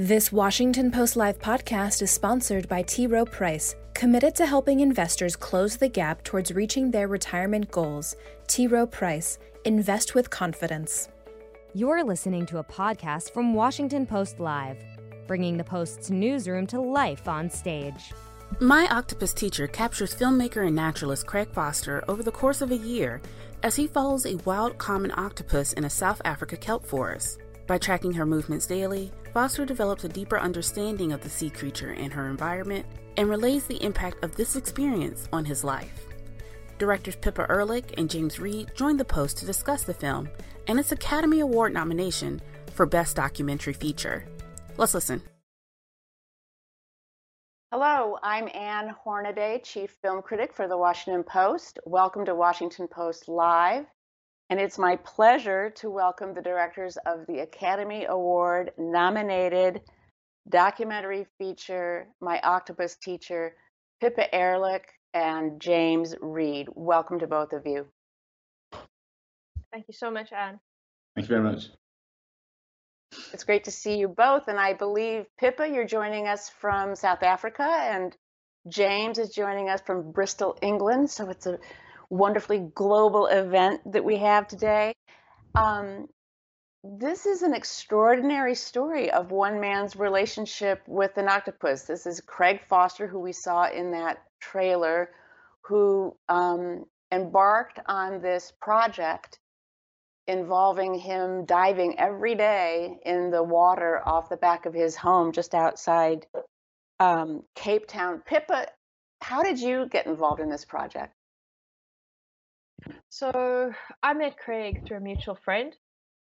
This Washington Post Live podcast is sponsored by T. Rowe Price, committed to helping investors close the gap towards reaching their retirement goals. T. Rowe Price, invest with confidence. You're listening to a podcast from Washington Post Live, bringing the Post's newsroom to life on stage. My Octopus Teacher captures filmmaker and naturalist Craig Foster over the course of a year as he follows a wild common octopus in a South Africa kelp forest. By tracking her movements daily, Foster develops a deeper understanding of the sea creature and her environment and relays the impact of this experience on his life. Directors Pippa Ehrlich and James Reed joined the Post to discuss the film and its Academy Award nomination for Best Documentary Feature. Let's listen. Hello, I'm Ann Hornaday, Chief Film Critic for the Washington Post. Welcome to Washington Post Live. And it's my pleasure to welcome the directors of the Academy Award nominated documentary feature, My Octopus Teacher, Pippa Ehrlich and James Reed. Welcome to both of you. Thank you so much, Ann. Thank you very much. It's great to see you both. And I believe, Pippa, you're joining us from South Africa, and James is joining us from Bristol, England. So it's a wonderfully global event that we have today. Um, this is an extraordinary story of one man's relationship with an octopus. This is Craig Foster, who we saw in that trailer, who um, embarked on this project involving him diving every day in the water off the back of his home just outside um, Cape Town. Pippa, how did you get involved in this project? So I met Craig through a mutual friend.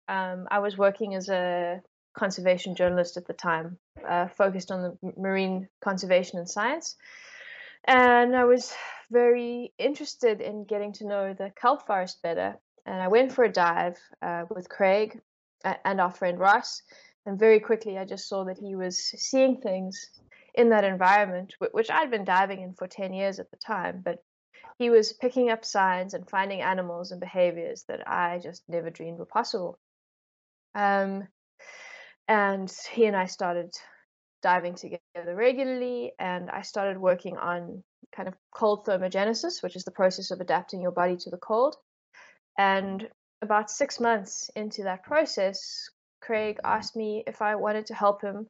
Um, I was working as a conservation journalist at the time, uh, focused on the marine conservation and science. And I was very interested in getting to know the kelp forest better and I went for a dive uh, with Craig and our friend Ross. And very quickly, I just saw that he was seeing things in that environment, which I'd been diving in for 10 years at the time. But he was picking up signs and finding animals and behaviors that I just never dreamed were possible. Um, and he and I started diving together regularly, and I started working on kind of cold thermogenesis, which is the process of adapting your body to the cold. And about six months into that process, Craig asked me if I wanted to help him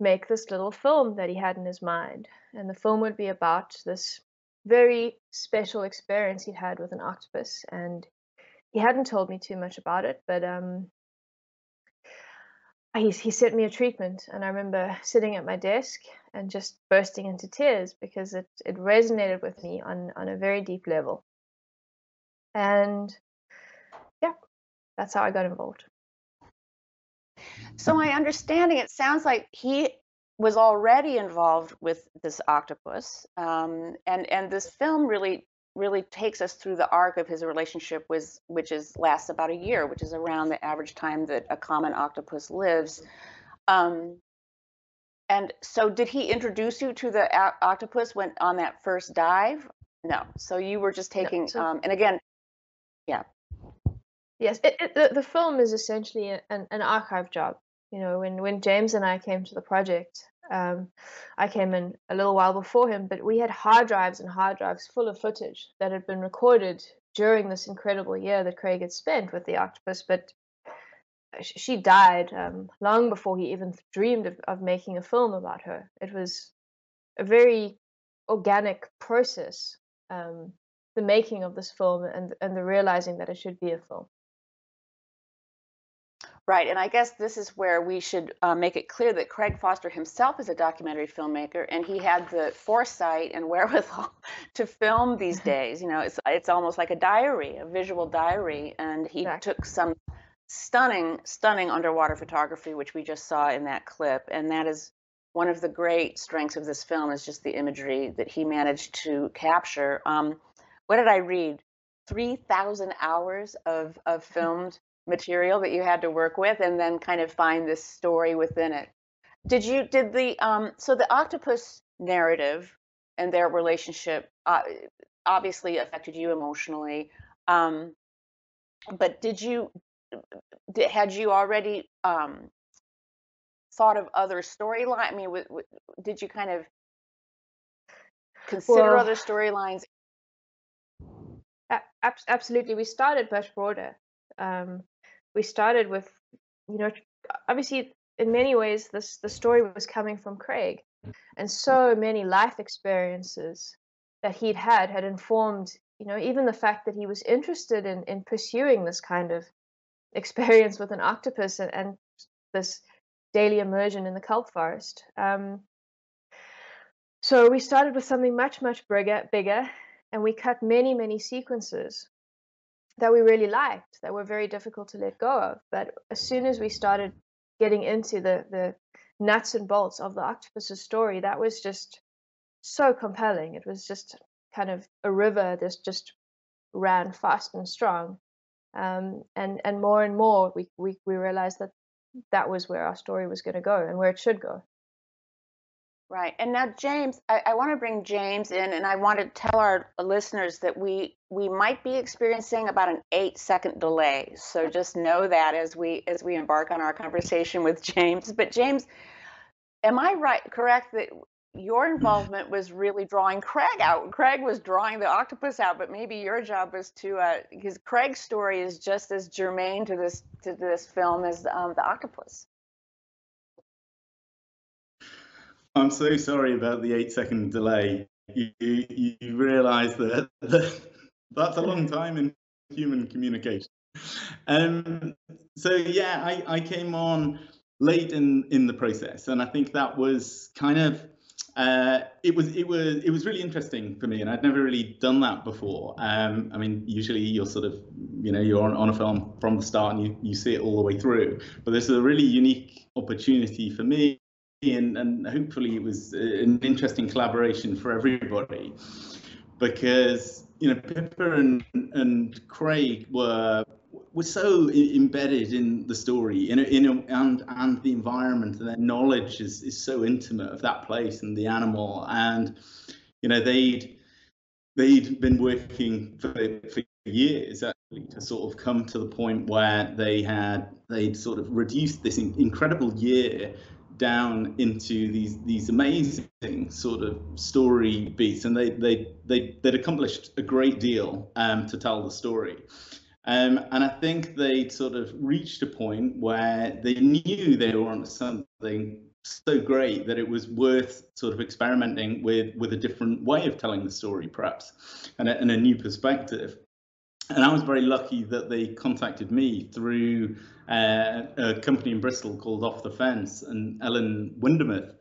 make this little film that he had in his mind. And the film would be about this very special experience he'd had with an octopus. And he hadn't told me too much about it, but um, he, he sent me a treatment. And I remember sitting at my desk and just bursting into tears because it, it resonated with me on, on a very deep level. And yeah, that's how I got involved. So my understanding, it sounds like he was already involved with this octopus, um, and and this film really really takes us through the arc of his relationship with which is lasts about a year, which is around the average time that a common octopus lives. Um, and so, did he introduce you to the octopus when on that first dive? No. So you were just taking, no, so, um, and again, yeah. Yes, it, it, the, the film is essentially an, an archive job. You know, when, when James and I came to the project, um, I came in a little while before him, but we had hard drives and hard drives full of footage that had been recorded during this incredible year that Craig had spent with the octopus. But she died um, long before he even dreamed of, of making a film about her. It was a very organic process, um, the making of this film and and the realizing that it should be a film. Right, and I guess this is where we should uh, make it clear that Craig Foster himself is a documentary filmmaker, and he had the foresight and wherewithal to film these days. You know, it's it's almost like a diary, a visual diary, and he exactly. took some stunning, stunning underwater photography, which we just saw in that clip, and that is one of the great strengths of this film is just the imagery that he managed to capture. Um, what did I read? Three thousand hours of of filmed material that you had to work with and then kind of find this story within it did you did the um so the octopus narrative and their relationship uh, obviously affected you emotionally um but did you did, had you already um thought of other storyline? I mean, w- w- did you kind of consider Well- other storylines? A- absolutely. We started much broader. Um, we started with, you know, obviously in many ways this the story was coming from Craig, and so many life experiences that he'd had had informed, you know, even the fact that he was interested in in pursuing this kind of experience with an octopus and, and this daily immersion in the kelp forest. Um, so we started with something much much bigger, bigger, and we cut many many sequences that we really liked that were very difficult to let go of. But as soon as we started getting into the the nuts and bolts of the octopus's story that was just so compelling. It was just kind of a river that just ran fast and strong. Um, and and more and more we, we we realized that that was where our story was going to go and where it should go Right. And now, James, I, I want to bring James in, and I want to tell our listeners that we we might be experiencing about an eight second delay. So just know that as we as we embark on our conversation with James. But James, am I right? Correct that your involvement was really drawing Craig out. Craig was drawing the octopus out, but maybe your job was to uh, because Craig's story is just as germane to this to this film as um, the octopus. I'm so sorry about the eight second delay. You, you, you realize that, that that's a long time in human communication. Um, so yeah, I, I came on late in, in the process, and I think that was kind of uh, it was it was it was really interesting for me, and I'd never really done that before. Um, I mean, usually you're sort of you know you're on, on a film from the start and you, you see it all the way through, but this is a really unique opportunity for me and, and hopefully it was uh, an interesting collaboration for everybody. Because you know Pippa and and Craig were were so embedded in the story in a, in a, and and the environment and their knowledge is is so intimate of that place and the animal. And you know they'd they'd been working for, for years actually to sort of come to the point where they had they'd sort of reduced this incredible year down into these these amazing sort of story beats, and they they they they'd accomplished a great deal um, to tell the story. Um, and I think they sort of reached a point where they knew they were on something so great that it was worth sort of experimenting with with a different way of telling the story, perhaps, and a, and a new perspective. And I was very lucky that they contacted me through uh, a company in Bristol called Off the Fence, and Ellen Windemuth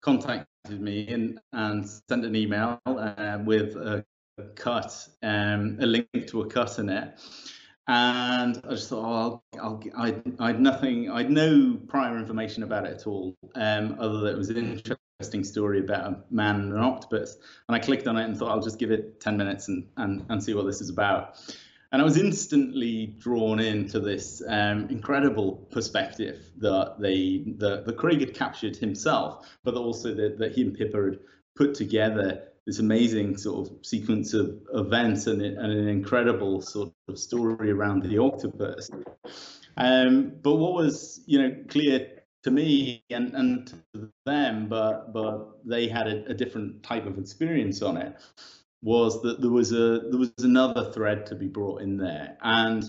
contacted me and, sent an email uh, with a cut, um, a link to a cut in it. And I just thought, oh, I'll, I'll, I'd, I'd nothing, I'd no prior information about it at all, um, other than it was an interesting story about a man and an octopus. And I clicked on it and thought, I'll just give it 10 minutes and, and, and see what this is about and I was instantly drawn into this um, incredible perspective that they the the Craig had captured himself, but also that, that he and Pippa had put together this amazing sort of sequence of events and, and an incredible sort of story around the octopus. Um, but what was you know clear to me and, and to them, but but they had a, a different type of experience on it was that there was a there was another thread to be brought in there. And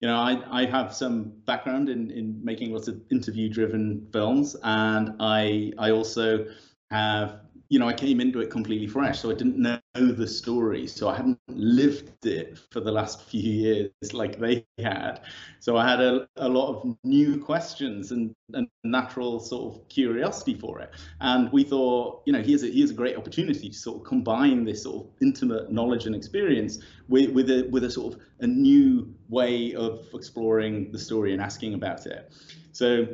you know i i have some background in in making lots of interview driven films. And i i also have you know i came into it completely fresh. So i didn't know the story so i hadn't lived it for the last few years like they had. So i had a, a lot of new questions and, and natural sort of curiosity for it. And we thought you know here's a here's a great opportunity to sort of combine this sort of intimate knowledge and experience with with a with a sort of a new way of exploring the story and asking about it. So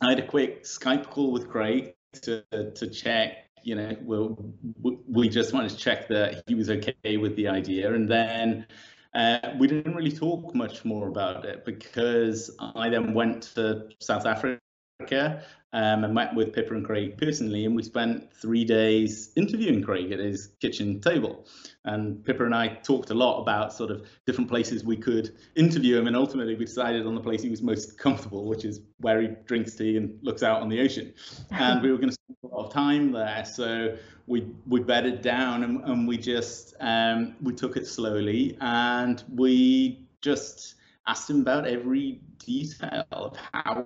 i had a quick skype call with craig to to check you know, we we just wanted to check that he was okay with the idea. And then uh, we didn't really talk much more about it because I then went to South Africa Africa um, and met with Pippa and Craig personally, and we spent three days interviewing Craig at his kitchen table. And Pippa and I talked a lot about sort of different places we could interview him, and ultimately we decided on the place he was most comfortable, which is where he drinks tea and looks out on the ocean. And we were going to spend a lot of time there, so we we bedded down and, and we just um, we took it slowly, and we just asked him about every detail of how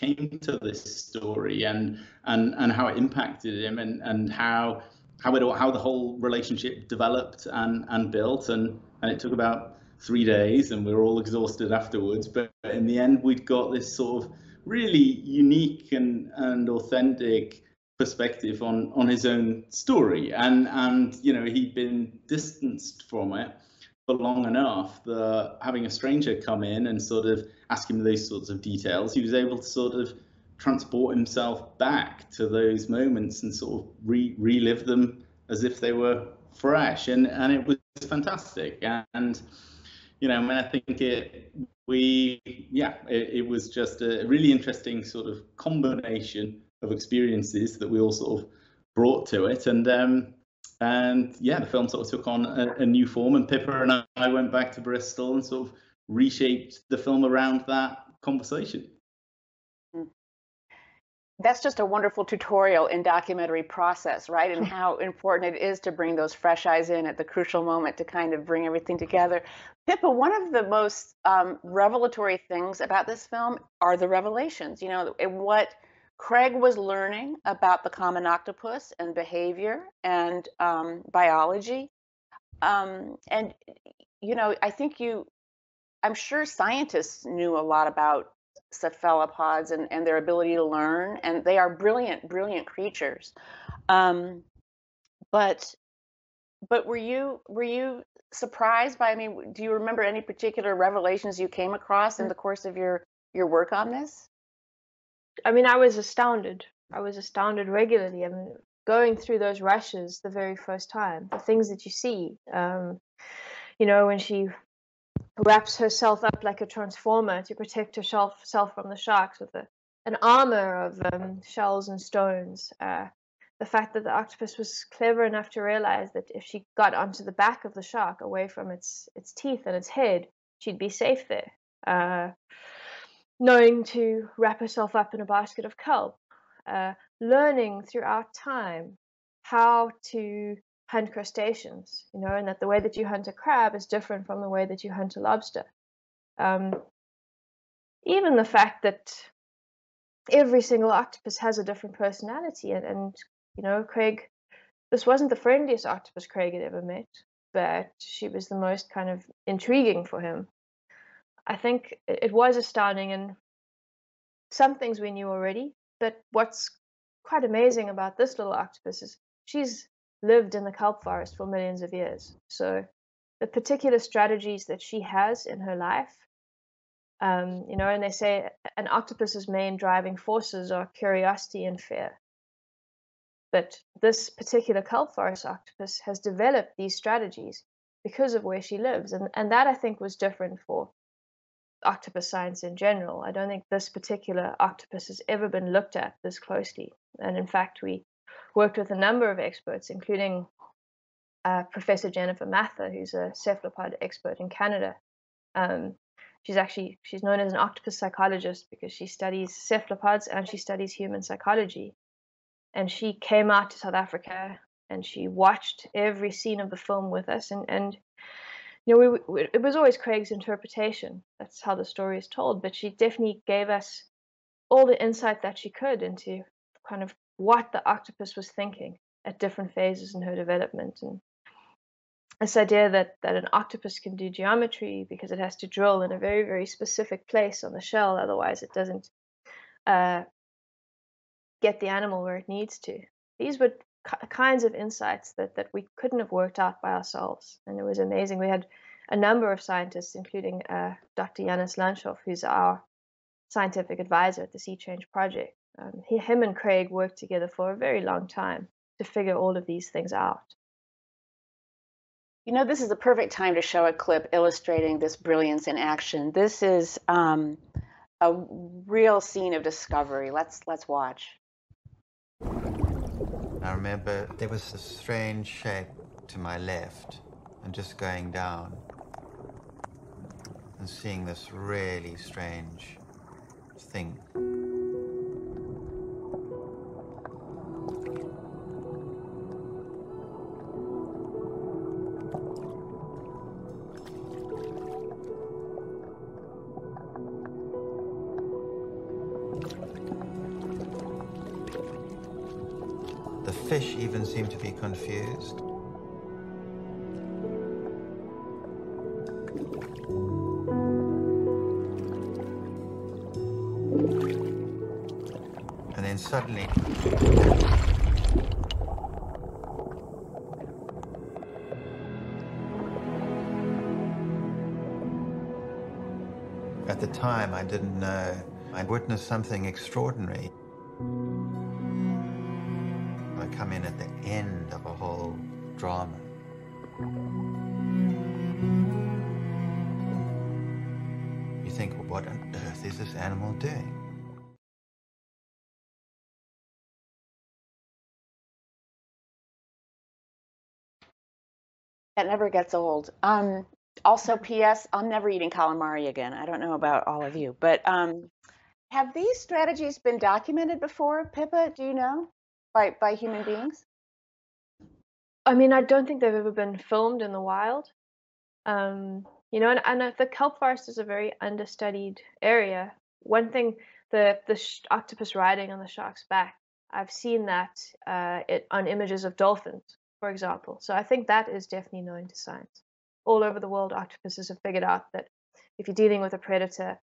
he came to this story and and and how it impacted him and and how how it how the whole relationship developed and and built. And and it took about three days and we were all exhausted afterwards. But in the end we'd got this sort of really unique and and authentic perspective on on his own story. And and you know he'd been distanced from it long enough that having a stranger come in and sort of ask him those sorts of details, he was able to sort of transport himself back to those moments and sort of re- relive them as if they were fresh. And and it was fantastic. And you know, I mean, I think it we yeah, it, it was just a really interesting sort of combination of experiences that we all sort of brought to it. And um, and yeah, the film sort of took on a, a new form. And Pippa and I went back to Bristol and sort of reshaped the film around that conversation. Hmm. That's just a wonderful tutorial in documentary process, right? And how important it is to bring those fresh eyes in at the crucial moment to kind of bring everything together. Pippa, one of the most um, revelatory things about this film are the revelations. You know, what Craig was learning about the common octopus and behavior and um, biology. Um, and, you know, I think you, I'm sure scientists knew a lot about cephalopods and, and their ability to learn, and they are brilliant, brilliant creatures. Um, but, but were you were you surprised by? I mean, do you remember any particular revelations you came across in mm. the course of your your work on this? I mean, I was astounded. I was astounded regularly. I mean, going through those rushes the very first time, the things that you see, um, you know, when she wraps herself up like a transformer to protect herself self from the sharks with a, an armor of um, shells and stones. Uh, the fact that the octopus was clever enough to realize that if she got onto the back of the shark, away from its its teeth and its head, she'd be safe there. Uh, knowing to wrap herself up in a basket of kelp, uh, learning throughout time how to hunt crustaceans, you know, and that the way that you hunt a crab is different from the way that you hunt a lobster. Um, even the fact that every single octopus has a different personality, and, and you know, Craig, this wasn't the friendliest octopus Craig had ever met, but she was the most kind of intriguing for him. I think it was astounding, and some things we knew already. But what's quite amazing about this little octopus is she's lived in the kelp forest for millions of years. So the particular strategies that she has in her life, um, you know, and they say an octopus's main driving forces are curiosity and fear. But this particular kelp forest octopus has developed these strategies because of where she lives, and and that I think was different for octopus science in general. I don't think this particular octopus has ever been looked at this closely. And in fact, we worked with a number of experts, including uh, Professor Jennifer Mather, who's a cephalopod expert in Canada. Um, she's actually she's known as an octopus psychologist because she studies cephalopods and she studies human psychology. And she came out to South Africa and she watched every scene of the film with us and, and you know, we, we, it was always Craig's interpretation. That's how the story is told. But she definitely gave us all the insight that she could into kind of what the octopus was thinking at different phases in her development. And this idea that, that an octopus can do geometry because it has to drill in a very, very specific place on the shell, otherwise, it doesn't uh, get the animal where it needs to. These were kinds of insights that, that we couldn't have worked out by ourselves. And it was amazing. We had a number of scientists, including uh, Dr. Jannes Landschoff, who's our scientific advisor at the Sea Change Project. Um, he, him and Craig worked together for a very long time to figure all of these things out. You know, this is the perfect time to show a clip illustrating this brilliance in action. This is um, a real scene of discovery. Let's let's watch. I remember there was a strange shape to my left and just going down and seeing this really strange thing. Confused. And then suddenly, at the time, I didn't know. I witnessed something extraordinary. I come in at the end of a whole drama. You think, well, what on earth is this animal doing? That never gets old. Um, also, P.S. I'm never eating calamari again. I don't know about all of you, but um, have these strategies been documented before, Pippa? Do you know by by human beings? I mean, I don't think they've ever been filmed in the wild. Um, you know, and, and uh, the kelp forest is a very understudied area. One thing, the the octopus riding on the shark's back, I've seen that uh, it on images of dolphins, for example. So I think that is definitely known to science. All over the world, octopuses have figured out that if you're dealing with a predator,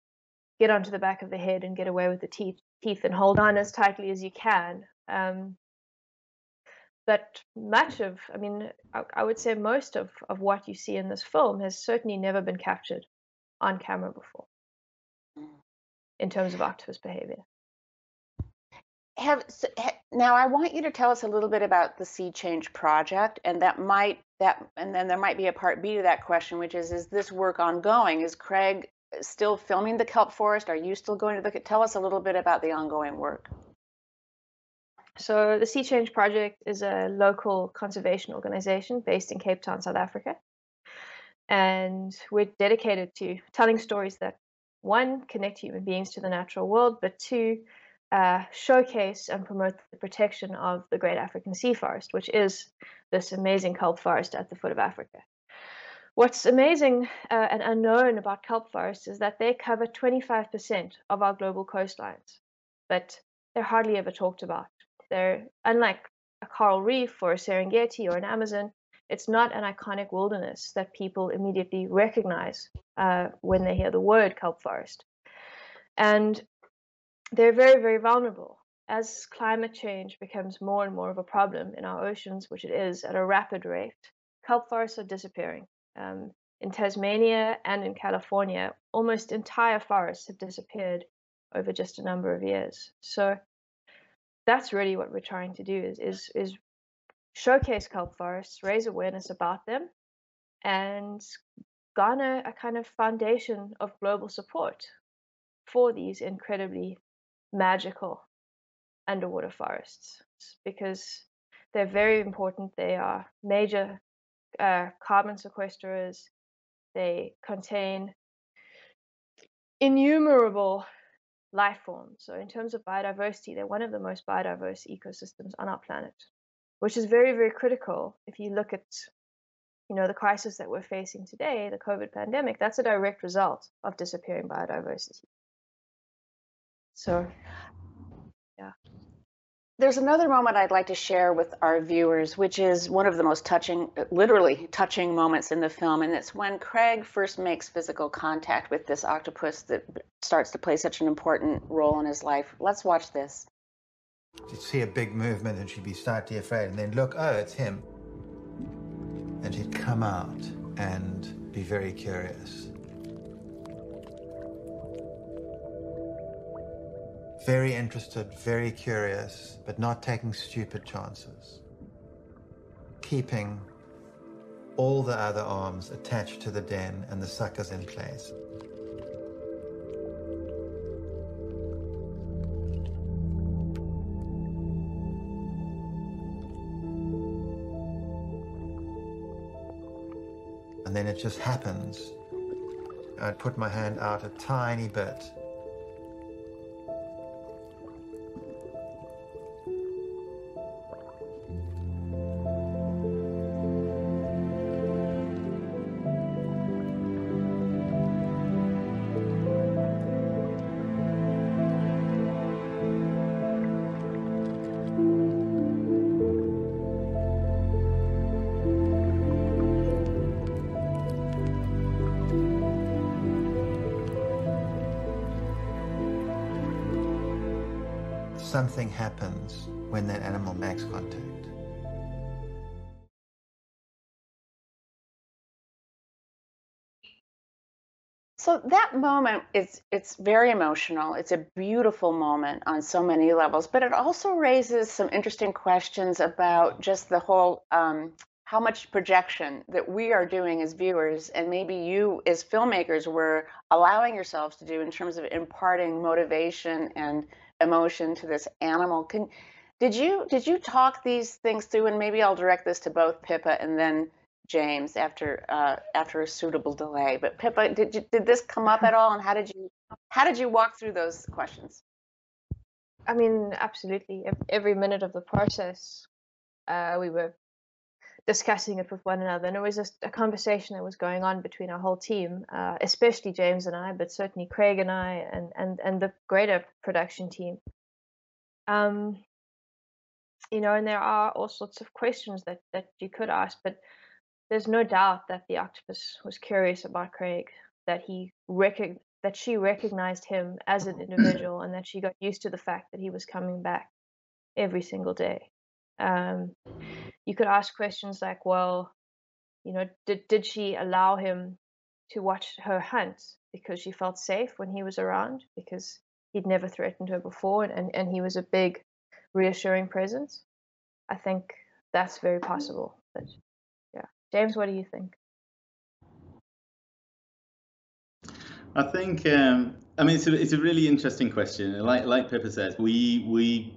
get onto the back of the head and get away with the teeth, teeth and hold on as tightly as you can. Um, but much of, I mean, I, I would say most of, of what you see in this film has certainly never been captured on camera before in terms of octopus behavior. Have ha- now I want you to tell us a little bit about the Sea Change project, and that might that, and then there might be a part B to that question, which is: Is this work ongoing? Is Craig still filming the kelp forest? Are you still going to look at? Tell us a little bit about the ongoing work. So the Sea Change Project is a local conservation organization based in Cape Town, South Africa. And we're dedicated to telling stories that, one, connect human beings to the natural world, but two, uh, showcase and promote the protection of the Great African Sea Forest, which is this amazing kelp forest at the foot of Africa. What's amazing uh, and unknown about kelp forests is that they cover 25% of our global coastlines, but they're hardly ever talked about. They're unlike a coral reef or a Serengeti or an Amazon. It's not an iconic wilderness that people immediately recognize uh, when they hear the word kelp forest. And they're very, very vulnerable. As climate change becomes more and more of a problem in our oceans, which it is at a rapid rate, kelp forests are disappearing. Um, in Tasmania and in California, almost entire forests have disappeared over just a number of years. So that's really what we're trying to do is is is showcase kelp forests, raise awareness about them, and garner a kind of foundation of global support for these incredibly magical underwater forests because they're very important. They are major uh, carbon sequesterers. They contain innumerable life forms. So, in terms of biodiversity, they're one of the most biodiverse ecosystems on our planet, which is very, very critical. If you look at, you know, the crisis that we're facing today, the COVID pandemic, that's a direct result of disappearing biodiversity. So. There's another moment I'd like to share with our viewers, which is one of the most touching, literally touching moments in the film. And it's when Craig first makes physical contact with this octopus that starts to play such an important role in his life. Let's watch this. She'd see a big movement and she'd be slightly afraid, and then look, oh, it's him. And she'd come out and be very curious. Very interested, very curious, but not taking stupid chances. Keeping all the other arms attached to the den and the suckers in place. And then it just happens. I'd put my hand out a tiny bit Something happens when that animal makes contact. So that moment is it's very emotional. It's a beautiful moment on so many levels, but it also raises some interesting questions about just the whole um, how much projection that we are doing as viewers, and maybe you as filmmakers were allowing yourselves to do in terms of imparting motivation and emotion to this animal. Can did you did you talk these things through? And maybe I'll direct this to both Pippa and then James after uh, after a suitable delay. But Pippa, did you, did this come up at all, and how did you how did you walk through those questions? I mean, absolutely. Every minute of the process, uh, we were discussing it with one another, and it was just a conversation that was going on between our whole team, uh, especially James and I, but certainly Craig and I, and and and the greater production team. Um, you know, and there are all sorts of questions that that you could ask, but there's no doubt that the octopus was curious about Craig, that he recog- that she recognized him as an individual, and that she got used to the fact that he was coming back every single day. Um, you could ask questions like, well, you know, did did she allow him to watch her hunt because she felt safe when he was around because he'd never threatened her before and, and, and he was a big reassuring presence? I think that's very possible. But yeah. James, what do you think? I think um, I mean it's a, it's a really interesting question. Like like Pippa says, we we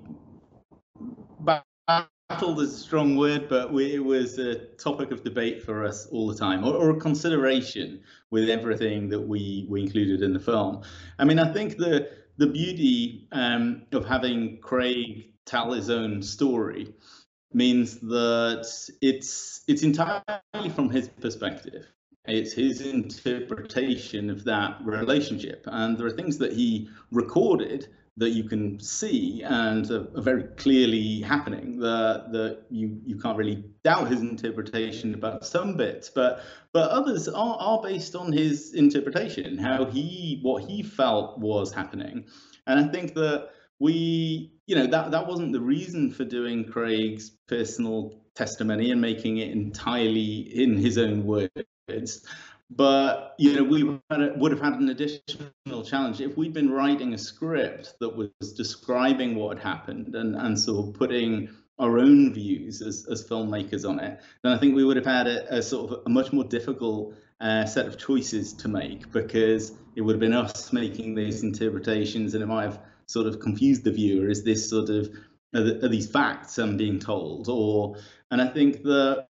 battled is a strong word, but we, it was a topic of debate for us all the time, or, or a consideration with everything that we we included in the film. I mean, I think the the beauty um, of having Craig tell his own story means that it's it's entirely from his perspective. It's his interpretation of that relationship, and there are things that he recorded that you can see and are, very clearly happening. That that you you can't really doubt his interpretation about some bits, but but others are are based on his interpretation, how he what he felt was happening, and I think that we you know that that wasn't the reason for doing Craig's personal testimony and making it entirely in his own words. But you know, we would have had an additional challenge if we'd been writing a script that was describing what had happened and and sort of putting our own views as, as filmmakers on it, then I think we would have had a, a sort of a much more difficult uh, set of choices to make because it would have been us making these interpretations and it might have sort of confused the viewer. Is this sort of are, are these facts I'm being told, or and I think that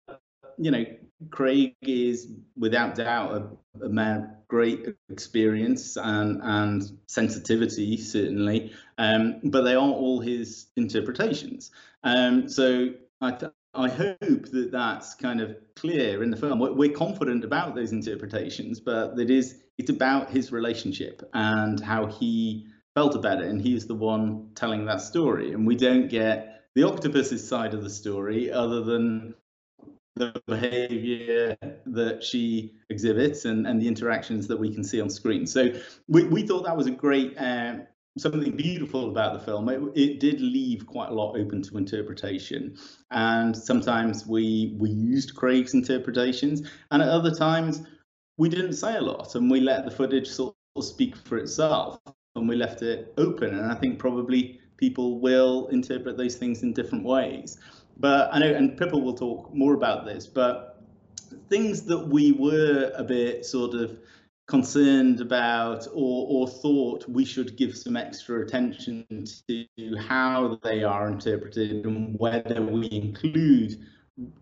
you know Craig is without doubt a, a man great experience and and sensitivity certainly, um, but they are all his interpretations. Um, so I. I hope that that's kind of clear in the film. We're confident about those interpretations, but it is it's about his relationship and how he felt about it, and he's the one telling that story. And we don't get the octopus's side of the story other than the behavior that she exhibits and, and the interactions that we can see on screen. So we, we thought that was a great, um, something beautiful about the film. It, it did leave quite a lot open to interpretation. And sometimes we, we used Craig's interpretations, and at other times we didn't say a lot and we let the footage sort of speak for itself and we left it open. And I think probably people will interpret those things in different ways. But I know, and Pippa will talk more about this, but things that we were a bit sort of concerned about or, or thought we should give some extra attention to how they are interpreted and whether we include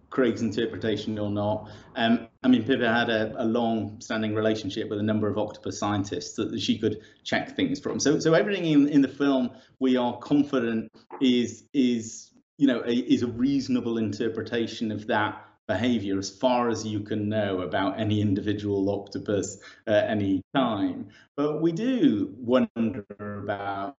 Craig's interpretation or not. Um, I mean, Pippa had a, a long-standing relationship with a number of octopus scientists that she could check things from. So, so everything in, in the film we are confident is is you know a, is a reasonable interpretation of that behavior as far as you can know about any individual octopus at any time. But we do wonder about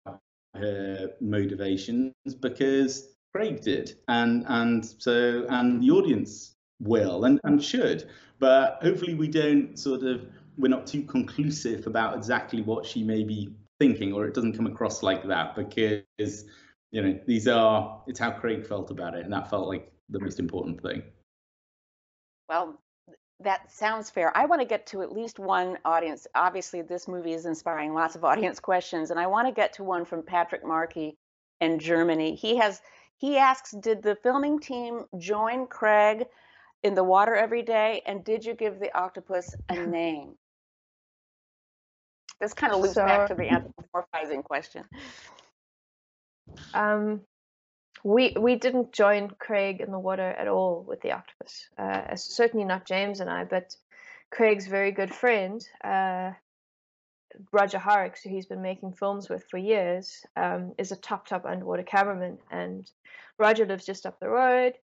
her motivations because Craig did, and and so and the audience will and, and should. But hopefully we don't sort of we're not too conclusive about exactly what she may be thinking, or it doesn't come across like that because you know these are it's how Craig felt about it, and that felt like the most important thing. Well, that sounds fair. I want to get to at least one audience. Obviously, this movie is inspiring lots of audience questions, and I want to get to one from Patrick Markey in Germany. He has he asks, did the filming team join Craig in the water every day, and did you give the octopus a name? This kind of loops so, back to the anthropomorphizing question. Um, we we didn't join Craig in the water at all with the octopus. Uh, certainly not James and I, but Craig's very good friend, uh, Roger Horrocks, who he's been making films with for years, um, is a top top underwater cameraman, and Roger lives just up the road.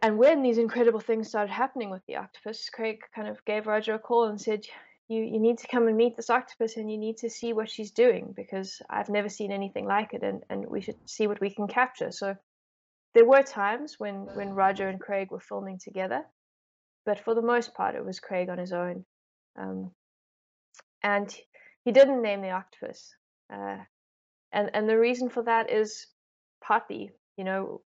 And when these incredible things started happening with the octopus, Craig kind of gave Roger a call and said, you, you need to come and meet this octopus and you need to see what she's doing because I've never seen anything like it and, and we should see what we can capture. So there were times when, when Roger and Craig were filming together, but for the most part, it was Craig on his own. Um, and he didn't name the octopus. Uh, and, and the reason for that is partly, you know,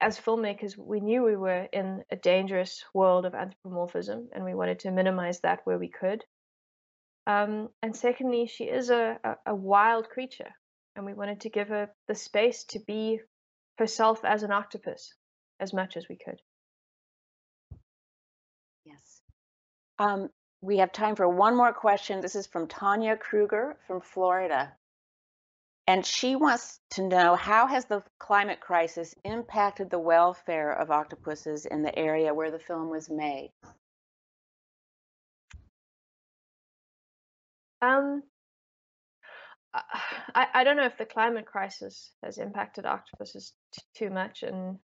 as filmmakers, we knew we were in a dangerous world of anthropomorphism and we wanted to minimize that where we could. Um, and secondly, she is a, a, a wild creature, and we wanted to give her the space to be herself as an octopus as much as we could. Yes. Um, we have time for one more question. This is from Tanya Kruger from Florida. And she wants to know how has the climate crisis impacted the welfare of octopuses in the area where the film was made? Um, I, I don't know if the climate crisis has impacted octopuses t- too much, and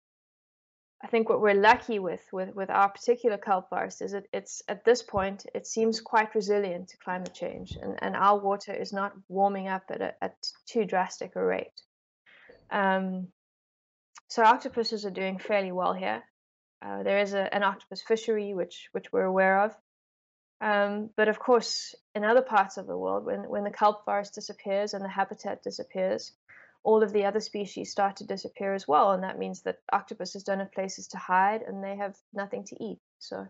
I think what we're lucky with with, with our particular virus is that it's at this point it seems quite resilient to climate change, and, and our water is not warming up at a, at too drastic a rate. Um, so octopuses are doing fairly well here. Uh, there is a, an octopus fishery which which we're aware of, um, but of course, in other parts of the world, when, when the kelp forest disappears and the habitat disappears, all of the other species start to disappear as well. And that means that octopuses don't have places to hide and they have nothing to eat. So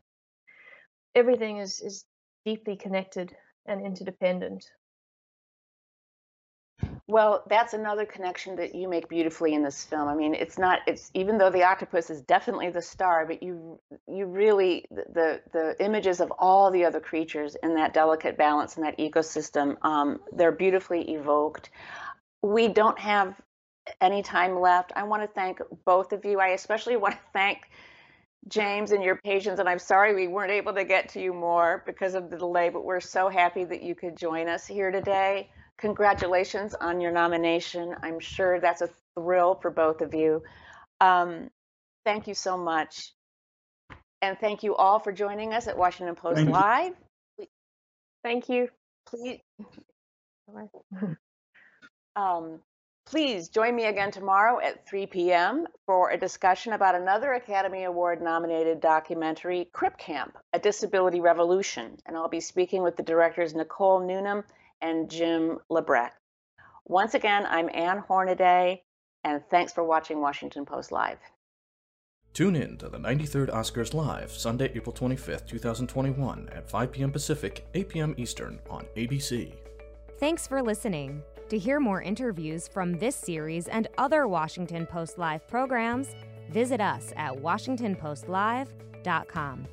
everything is, is deeply connected and interdependent. Well, that's another connection that you make beautifully in this film. I mean, it's not it's even though the octopus is definitely the star, but you you really the the images of all the other creatures in that delicate balance in that ecosystem, um, they're beautifully evoked. We don't have any time left. I want to thank both of you. I especially want to thank James and your patience, and I'm sorry we weren't able to get to you more because of the delay, but we're so happy that you could join us here today congratulations on your nomination. I'm sure that's a thrill for both of you. Um, thank you so much. And thank you all for joining us at Washington Post thank Live. You. Thank you. Please, um, please join me again tomorrow at 3 p.m. for a discussion about another Academy Award nominated documentary, Crip Camp, A Disability Revolution. And I'll be speaking with the directors Nicole Newnham and Jim LeBrecht. Once again, I'm Ann Hornaday, and thanks for watching Washington Post Live. Tune in to the 93rd Oscars Live, Sunday, April 25th, 2021, at 5 p.m. Pacific, 8 p.m. Eastern on ABC. Thanks for listening. To hear more interviews from this series and other Washington Post Live programs, visit us at WashingtonPostLive.com.